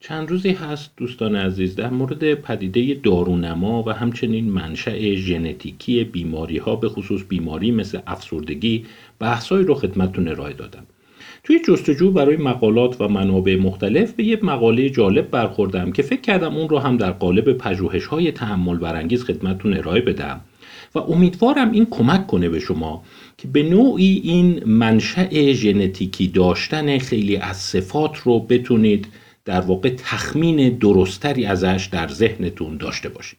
چند روزی هست دوستان عزیز در مورد پدیده دارونما و همچنین منشأ ژنتیکی بیماری ها به خصوص بیماری مثل افسردگی بحثایی رو خدمتتون ارائه دادم. توی جستجو برای مقالات و منابع مختلف به یه مقاله جالب برخوردم که فکر کردم اون رو هم در قالب پژوهش های تحمل برانگیز خدمتتون ارائه بدم و امیدوارم این کمک کنه به شما که به نوعی این منشأ ژنتیکی داشتن خیلی از صفات رو بتونید در واقع تخمین درستری ازش در ذهنتون داشته باشید.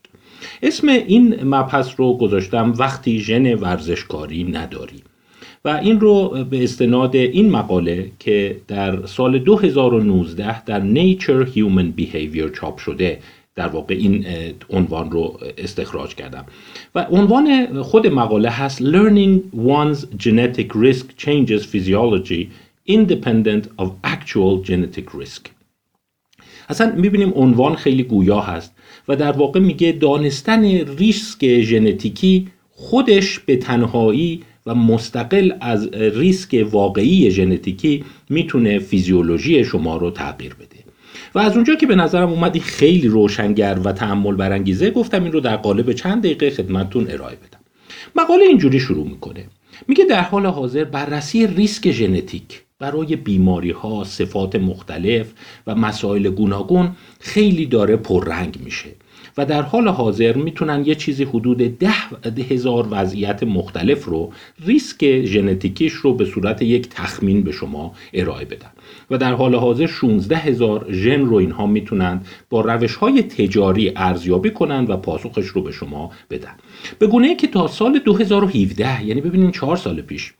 اسم این مبحث رو گذاشتم وقتی ژن ورزشکاری نداری. و این رو به استناد این مقاله که در سال 2019 در Nature Human Behavior چاپ شده در واقع این عنوان رو استخراج کردم. و عنوان خود مقاله هست Learning one's genetic risk changes physiology independent of actual genetic risk. اصلا می‌بینیم عنوان خیلی گویا هست و در واقع میگه دانستن ریسک ژنتیکی خودش به تنهایی و مستقل از ریسک واقعی ژنتیکی می‌تونه فیزیولوژی شما رو تغییر بده. و از اونجا که به نظرم اومدی خیلی روشنگر و تحمل برانگیزه گفتم این رو در قالب چند دقیقه خدمتتون ارائه بدم. مقاله اینجوری شروع می‌کنه. میگه در حال حاضر بررسی ریسک ژنتیک برای بیماری ها، صفات مختلف و مسائل گوناگون خیلی داره پررنگ میشه و در حال حاضر می‌تونن یه چیزی حدود ده هزار وضعیت مختلف رو ریسک ژنتیکیش رو به صورت یک تخمین به شما ارائه بدن. و در حال حاضر 16 هزار ژن رو اینها می‌تونن با روش های تجاری ارزیابی کنند و پاسخش رو به شما بدن. به گونه که تا سال 2017 یعنی ببینین چهار سال پیش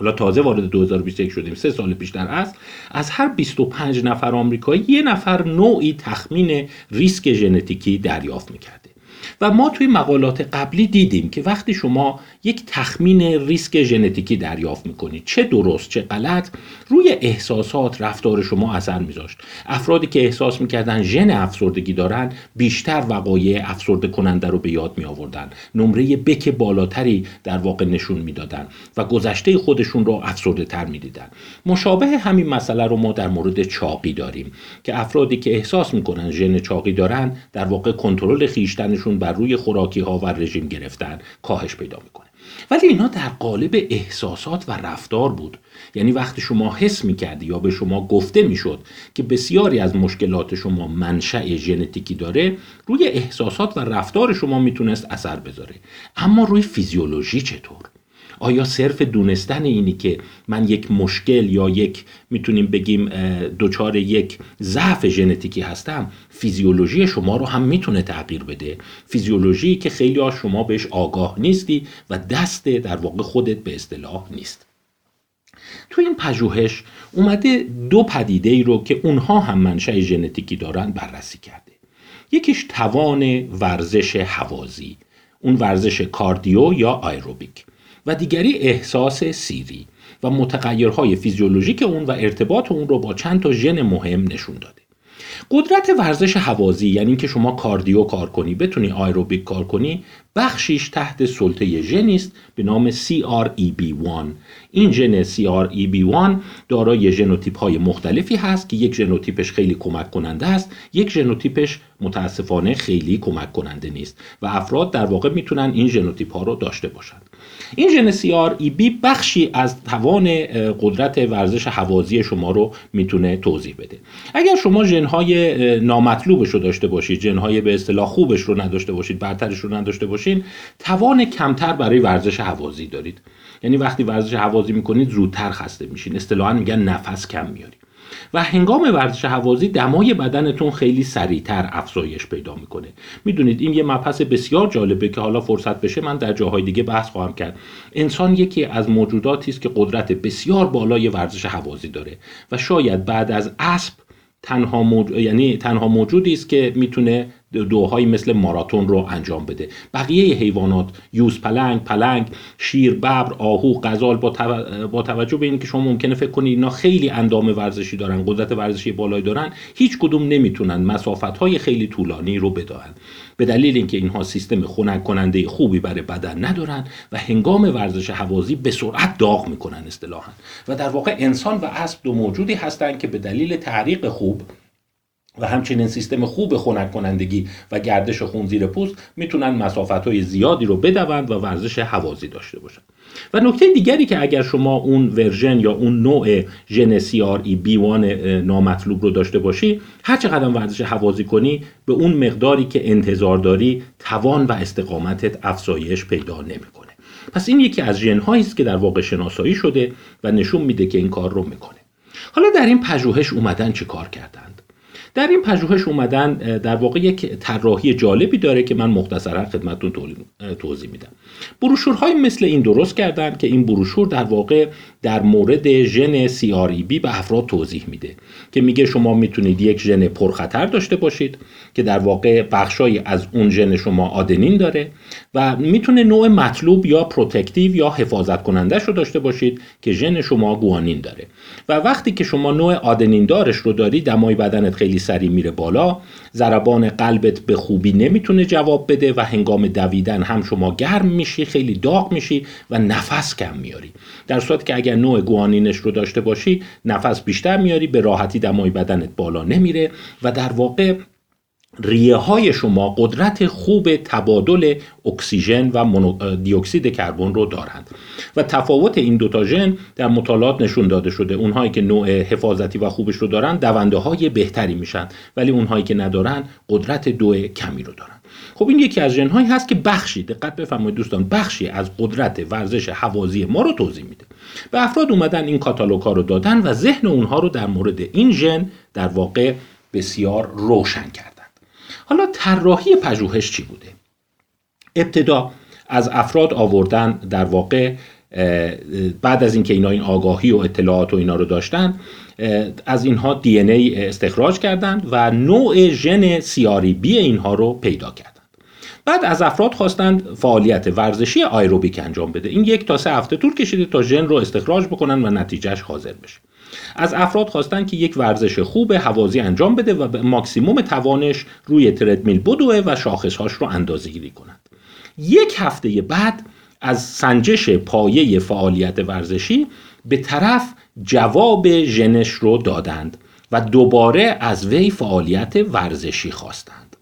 حالا تازه وارد 2021 شدیم. سه سال پیش در اصل از هر 25 نفر آمریکایی یه نفر نوعی تخمین ریسک ژنتیکی دریافت می‌کرده. و ما توی مقالات قبلی دیدیم که وقتی شما یک تخمین ریسک ژنتیکی دریافت می‌کنید چه درست چه غلط روی احساسات رفتار شما اثر میذاشت. افرادی که احساس می‌کردن ژن افسردگی دارن بیشتر وقایع افسرده کننده رو به یاد می آوردن نمره بک بالاتری در واقع نشون می‌دادن و گذشته خودشون رو افسرده تر می‌دیدن. مشابه همین مسئله رو ما در مورد چاقی داریم که افرادی که احساس می‌کنن ژن چاقی دارن در واقع کنترل خیشتنشون بر روی خوراکی ها و رژیم گرفتن کاهش پیدا می‌کنه. ولی اینا در قالب احساسات و رفتار بود. یعنی وقتی شما حس می‌کردی یا به شما گفته می‌شد که بسیاری از مشکلات شما منشأ ژنتیکی داره روی احساسات و رفتار شما می‌تونست اثر بذاره. اما روی فیزیولوژی چطور؟ آیا صرف دونستن اینی که من یک مشکل یا یک می‌تونیم بگیم دچار یک ضعف ژنتیکی هستم فیزیولوژی شما رو هم می‌تونه تغییر بده؟ فیزیولوژی که خیلی ها شما بهش آگاه نیستی و دست در واقع خودت به اصطلاح نیست. تو این پژوهش اومده دو پدیده ای رو که اونها هم منشأ ژنتیکی دارن بررسی کرده. یکیش توان ورزش هوازی اون ورزش cardio یا aerobic. و دیگری احساس سیری و متغیرهای فیزیولوژیک اون و ارتباط اون رو با چند تا ژن مهم نشون داده. قدرت ورزش هوازی یعنی اینکه شما cardio کار کنی بتونی aerobic کار کنی بخشیش تحت سلطه ژنی است به نام CREB1 این ژن CREB1 دارای ژنوتیپ های مختلفی هست که یک ژنوتیپش خیلی کمک کننده است یک ژنوتیپش متاسفانه خیلی کمک کننده نیست و افراد در واقع می‌تونن این ژنوتیپ ها رو داشته باشند این ژن CREB بخشی از توان قدرت ورزش حوازی شما رو می‌تونه توضیح بده. اگر شما ژنهای نامطلوبش رو داشته باشید ژنهای به اصطلاح خوبش رو نداشته باشید برترش رو نداشته باشید توان کمتر برای ورزش حوازی دارید. یعنی وقتی ورزش حوازی می‌کنید زودتر خسته میشین. اصطلاحا میگن نفس کم میاری و هنگام ورزش حوازی دمای بدنتون خیلی سریعتر افزایش پیدا می‌کنه. می‌دونید این یه مبحث بسیار جالبه که حالا فرصت بشه من در جاهای دیگه بحث خواهم کرد. انسان یکی از موجوداتی است که قدرت بسیار بالای ورزش حوازی داره و شاید بعد از اسب تنها موجود یعنی تنها موجودی است که می‌تونه دوهایی مثل ماراتون رو انجام بده. بقیه حیوانات یوز پلنگ پلنگ شیر ببر آهو غزال با, توجه به اینکه شما ممکنه فکر کنید اینا خیلی اندام ورزشی دارن قدرت ورزشی بالایی دارن هیچ کدوم نمی‌تونن مسافت های خیلی طولانی رو بدهن به دلیل اینکه اینها سیستم خنک کننده خوبی برای بدن ندارن و هنگام ورزش حوازی به سرعت داغ می‌کنن اصطلاحا. و در واقع انسان و اسب دو موجودی هستند که به دلیل تعریق خوب و همچنین سیستم خوب خنک کنندگی و گردش خون زیر پوست می‌تونن مسافت های زیادی رو بدوند و ورزش حوازی داشته باشن. و نکته دیگری که اگر شما اون ورژن یا اون نوع ژن ای بی نامطلوب رو داشته باشی هر چقدر ورزش حوازی کنی به اون مقداری که انتظار داری توان و استقامتت افزایش پیدا نمی‌کنه. پس این یکی از ژن است که در واقع شناسایی شده و نشون میده که این کار رو می‌کنه. حالا در این پژوهش اومدن چه کار کردن در این پژوهش اومدن در واقع یک طراحی جالبی داره که من مختصرا خدمتتون توضیح میدم. بروشورهای مثل این درست کردن که این بروشور در واقع در مورد ژن بی به افراد توضیح میده که میگه شما می‌تونید یک ژن پرخطر داشته باشید که در واقع بخشایی از اون ژن شما آدنین داره و می‌تونه نوع مطلوب یا protective یا حفاظت کنندش رو داشته باشید که ژن شما گوانین داره. و وقتی که شما نوع آدنین دارش رو داری دمای بدنت خیلی سریع میره بالا. ضربان قلبت به خوبی نمی‌تونه جواب بده و هنگام دویدن هم شما گرم میشی خیلی داغ میشی و نفس کم میاری. در صورتی که اگر نوع گوانینش رو داشته باشی نفس بیشتر میاری به راحتی دمای بدنت بالا نمیره و در واقع ریه های شما قدرت خوب تبادل اکسیژن و دیوکسید کربن رو دارند. و تفاوت این دوتا ژن در مطالعات نشون داده شده. اونهایی که نوع حفاظتی و خوبش رو دارن دونده های بهتری میشن. ولی اونهایی که ندارن قدرت دو کمی رو دارن. خب این یکی از ژنهایی هست که بخشی دقت بفرمایید دوستان بخشی از قدرت ورزش حوازی ما رو توضیح میده. به افراد اومدن این کاتالوگ ها رو دادن و ذهن اونها رو در مورد این ژن در واقع بسیار روشن کردن. حالا طراحی پژوهش چی بوده؟ ابتدا از افراد آوردن در واقع بعد از اینکه اینا این آگاهی و اطلاعات و اینا رو داشتن از اینها دی ای استخراج کردند و نوع ژن سیاری بی اینها رو پیدا کردند بعد از افراد خواستند فعالیت ورزشی آیروبیک انجام بده. این یک تا سه هفته طول کشیده تا ژن رو استخراج بکنن و نتیجهش حاضر بشه. از افراد خواستن که یک ورزش خوب هوازی انجام بده و به ماکسیموم توانش روی تردمیل بدوه و شاخصهاش رو اندازه گیری کنند یک هفته بعد از سنجش پایه فعالیت ورزشی به طرف جواب ژنش رو دادند و دوباره از وی فعالیت ورزشی خواستند.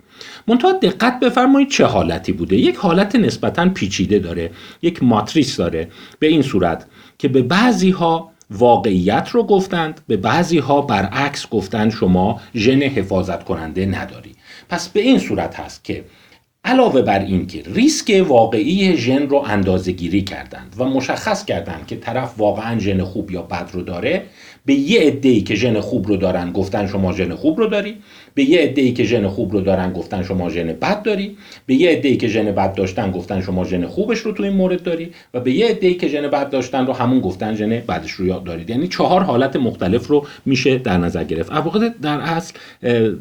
منتها دقت بفرمایید چه حالتی بوده. یک حالت نسبتا پیچیده داره یک ماتریس داره به این صورت که به بعضی ها واقعیت رو گفتند به بعضی ها برعکس گفتند شما ژن حفاظت کننده نداری. پس به این صورت هست که علاوه بر این که ریسک واقعی ژن رو اندازه گیری کردند و مشخص کردند که طرف واقعا ژن خوب یا بد رو داره به یه عده‌ای که ژن خوب رو دارن گفتن شما ژن خوب رو داری. به یه عده‌ای که ژن خوب رو دارن گفتن شما ژن بد داری. به یه عده‌ای که ژن بد داشتن گفتن شما ژن خوبش رو تو این مورد داری. و به یه عده‌ای که ژن بد داشتن رو همون گفتن ژن بدش رو یاد دارید. یعنی چهار حالت مختلف رو میشه در نظر گرفت. واقع در اصل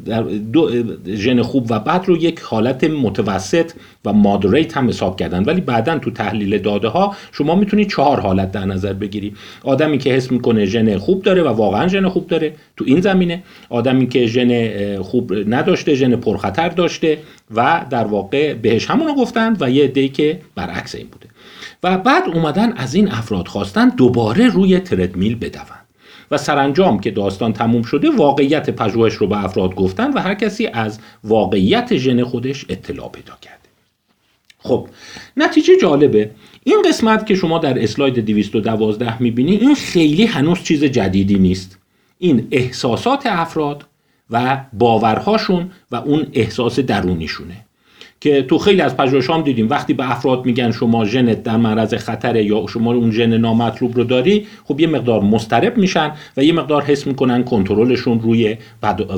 در دو ژن خوب و بد رو یک حالت متوسط و مادریت هم حساب کردن. ولی بعدا تو تحلیل داده ها شما می‌تونید چهار حالت در نظر بگیری. آدمی که حس می‌کنه ژن خوب داره و واقعا ژن خوب داره. تو این زمینه آدمی که ژن خوب نداشته ژن پرخطر داشته و در واقع بهش همونو گفتند و یه عده‌ای که برعکس این بوده. و بعد اومدن از این افراد خواستن دوباره روی تردمیل بدوند. و سرانجام که داستان تموم شده واقعیت پژوهش رو به افراد گفتن و هر کسی از واقعیت ژن خودش اطلاع پیدا کرده خب نتیجه جالبه. این قسمت که شما در اسلاید 212 می‌بینی این خیلی هنوز چیز جدیدی نیست. این احساسات افراد و باورهاشون و اون احساس درونیشونه. که تو خیلی از پژوهش هم دیدیم. وقتی به افراد میگن شما ژنت در معرض خطره یا شما اون ژن نامطلوب رو داری خب یه مقدار مسترب میشن و یه مقدار حس می‌کنن کنترلشون روی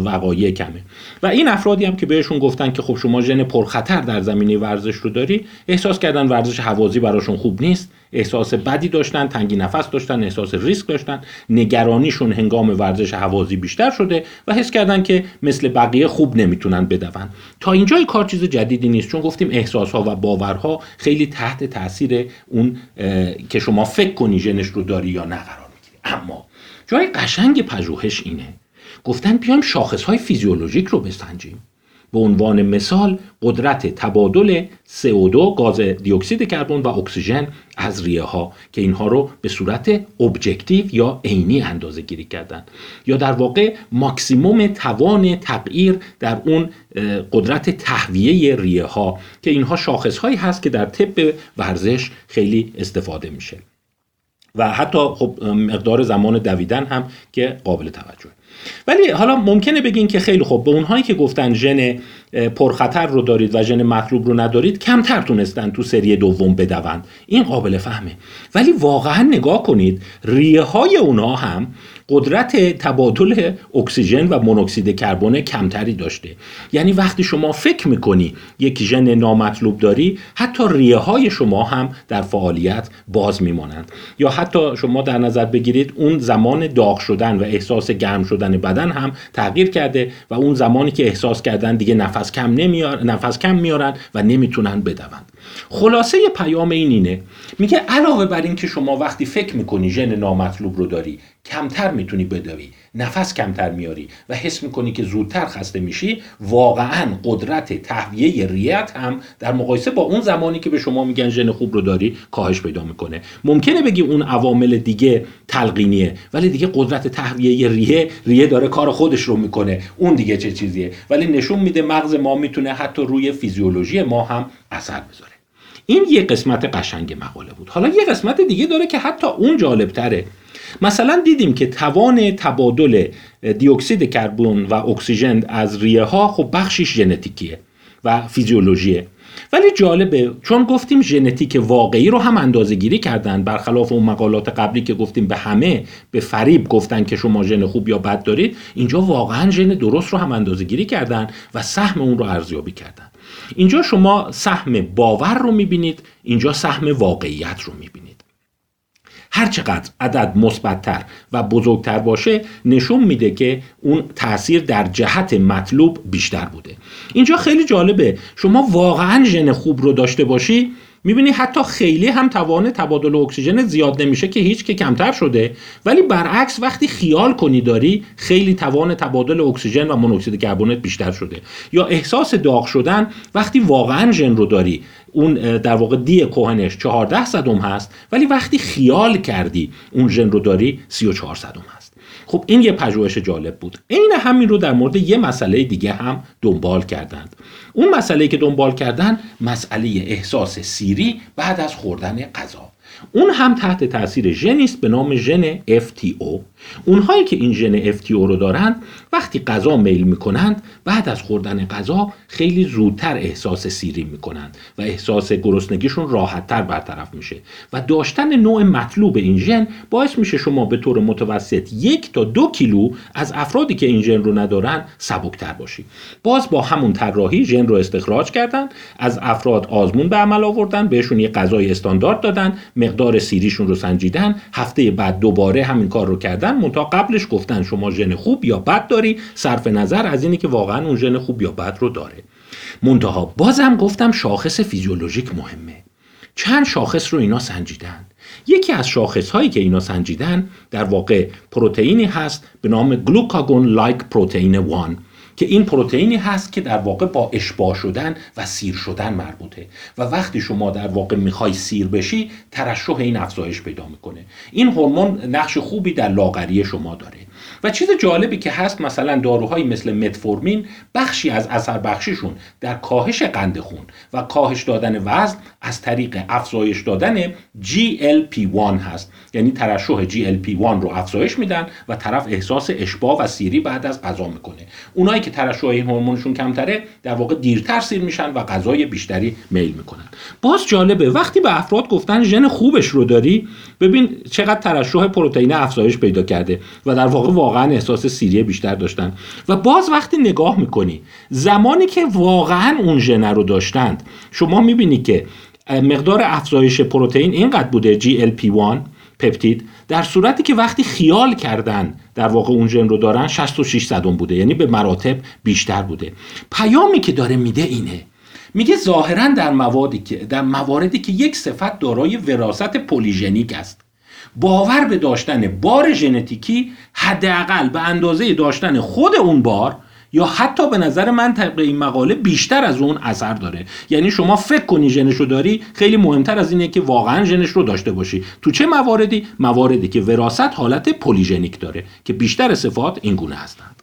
وقایع کمه. و این افرادی هم که بهشون گفتن که خب شما ژن پرخطر در زمینه ورزش رو داری احساس کردن ورزش حوازی براشون خوب نیست. احساس بدی داشتن تنگی نفس داشتن احساس ریسک داشتن. نگرانیشون هنگام ورزش حوازی بیشتر شده و حس کردن که مثل بقیه خوب نمی‌تونن بدون. تا اینجای کار چیز جدیدی نیست. چون گفتیم احساس ها و باورها خیلی تحت تاثیر اون که شما فکر کنی ژنش رو داری یا نه قرار می‌گیری. اما جای قشنگ پژوهش اینه. گفتن بیایم شاخص های فیزیولوژیک رو بسنجیم. به عنوان مثال قدرت تبادل CO2 گاز دیوکسید کربن و اکسیژن از ریه ها که اینها رو به صورت objective یا عینی اندازه گیری کردن. یا در واقع ماکسیموم توان تغییر در اون قدرت تهویه ریه ها که اینها شاخص هایی هست که در طب ورزش خیلی استفاده میشه. و حتی خب مقدار زمان دویدن هم که قابل توجه ولی حالا ممکنه بگین که خیلی خوب به اونهایی که گفتن ژن پرخطر رو دارید و ژن مطلوب رو ندارید کمتر تونستن تو سری دوم بدوند. این قابل فهمه. ولی واقعا نگاه کنید ریه های اونا هم قدرت تبادل اکسیژن و مونوکسید کربن کمتری داشته. یعنی وقتی شما فکر می‌کنی یک ژن نامطلوب داری حتی ریه های شما هم در فعالیت باز میمانند. یا حتی شما در نظر بگیرید اون زمان داغ شدن و احساس گرم شدن بدن هم تغییر کرده و اون زمانی که احساس کردن دیگه نفس کم نمیار نفس کم میارن و نمی‌تونن بدوند. خلاصه پیام این اینه میگه علاوه بر این که شما وقتی فکر می‌کنی ژن نامطلوب رو داری کمتر می‌تونی بدوی. نفس کمتر میاری و حس می‌کنی که زودتر خسته میشی واقعا قدرت تهویه ریت هم در مقایسه با اون زمانی که به شما میگن ژن خوب رو داری کاهش پیدا می‌کنه. ممکنه بگی اون عوامل دیگه تلقینیه ولی دیگه قدرت تهویه ریه ریه داره کار خودش رو می‌کنه. اون دیگه چه چیزیه؟ ولی نشون میده مغز ما می‌تونه حتی روی فیزیولوژی ما هم اثر بذاره. این یه قسمت قشنگ مقاله بود. حالا یه قسمت دیگه داره که حتی اون جالب تره مثلا دیدیم که توان تبادل دیوکسید کربن و اکسیژن از ریه ها خب بخشش ژنتیکیه و فیزیولوژیه. ولی جالبه چون گفتیم ژنتیک واقعی رو هم اندازه گیری کردن برخلاف اون مقالات قبلی که گفتیم به همه به فریب گفتن که شما ژن خوب یا بد دارید اینجا واقعا ژن درست رو هم اندازه گیری کردن و سهم اون رو ارزیابی کردن. اینجا شما سهم باور رو می‌بینید اینجا سهم واقعیت رو می‌بینید. هرچقدر عدد مثبتتر و بزرگتر باشه نشون میده که اون تاثیر در جهت مطلوب بیشتر بوده. اینجا خیلی جالبه. شما واقعا ژن خوب رو داشته باشی می‌بینی حتی خیلی هم توان تبادل اکسیژن زیاد نمیشه که هیچ که کمتر شده. ولی برعکس وقتی خیال کنی داری خیلی توان تبادل اکسیژن و مونوکسید کربنت بیشتر شده. یا احساس داغ شدن وقتی واقعا ژن رو داری. اون در واقع دی کوهنش 14 صدم هست ولی وقتی خیال کردی اون ژن رو داری 34 صدم هست. خب این یه پژوهش جالب بود. عین همین رو در مورد یه مسئله دیگه هم دنبال کردند. اون مسئله که دنبال کردن مسئله احساس سیری بعد از خوردن غذا. اون هم تحت تاثیر ژنی است به نام ژن FTO اونهایی که این ژن FTO رو دارند وقتی غذا میل می‌کنند بعد از خوردن غذا خیلی زودتر احساس سیری می‌کنند و احساس گرسنگیشون راحتتر برطرف میشه. و داشتن نوع مطلوب این ژن باعث میشه شما به طور متوسط یک تا دو کیلو از افرادی که این ژن رو ندارن سبکتر باشی. باز با همون طراحی ژن رو استخراج کردن از افراد آزمون به عمل آوردن بهشون یه غذای استاندارد دادن مقدار سیریشون رو سنجیدن هفته بعد دوباره همین کار رو کردن. منتها قبلش گفتن شما ژن خوب یا بد داری؟ صرف نظر از اینی که واقعا اون ژن خوب یا بد رو داره. منتها بازم گفتم شاخص فیزیولوژیک مهمه. چند شاخص رو اینا سنجیدن؟ یکی از شاخص هایی که اینا سنجیدن در واقع پروتئینی هست به نام glucagon-like protein 1 که این پروتئینی هست که در واقع با اشباع شدن و سیر شدن مربوطه. و وقتی شما در واقع می‌خوای سیر بشی ترشح این افزایش پیدا می‌کنه. این هورمون نقش خوبی در لاغری شما داره. و چیز جالبی که هست مثلا داروهایی مثل متفورمین بخشی از اثر بخشیشون در کاهش قند خون و کاهش دادن وزن از طریق افزایش دادن GLP-1 هست. یعنی ترشح GLP-1 رو افزایش میدن و طرف احساس اشباع و سیری بعد از غذا می‌کنه. اونایی که ترشح این هورمونشون کمتره در واقع دیرتر سیر میشن و غذای بیشتری میل می‌کنن. باز جالبه وقتی به افراد گفتن ژن خوبش رو داری ببین چقدر ترشح پروتئین افزایش پیدا کرده و در واقع واقعا احساس سیری بیشتر داشتن. و باز وقتی نگاه می‌کنی زمانی که واقعا اون ژن رو داشتند شما می‌بینی که مقدار افزایش پروتئین اینقدر بوده GLP-1 پپتید در صورتی که وقتی خیال کردن در واقع اون ژن رو دارن 66 صدم بوده یعنی به مراتب بیشتر بوده. پیامی که داره میده اینه. میگه ظاهرا در مواردی که در مواردی که یک صفت دارای وراثت پلیژنیک است. باور به داشتن بار ژنتیکی حداقل به اندازه داشتن خود اون بار یا حتی به نظر من طبق این مقاله بیشتر از اون اثر داره. یعنی شما فکر کنی ژنش داری خیلی مهمتر از اینه که واقعا ژنش رو داشته باشی. تو چه مواردی؟ مواردی که وراثت حالت پلیژنیک داره که بیشتر صفات این گونه هستند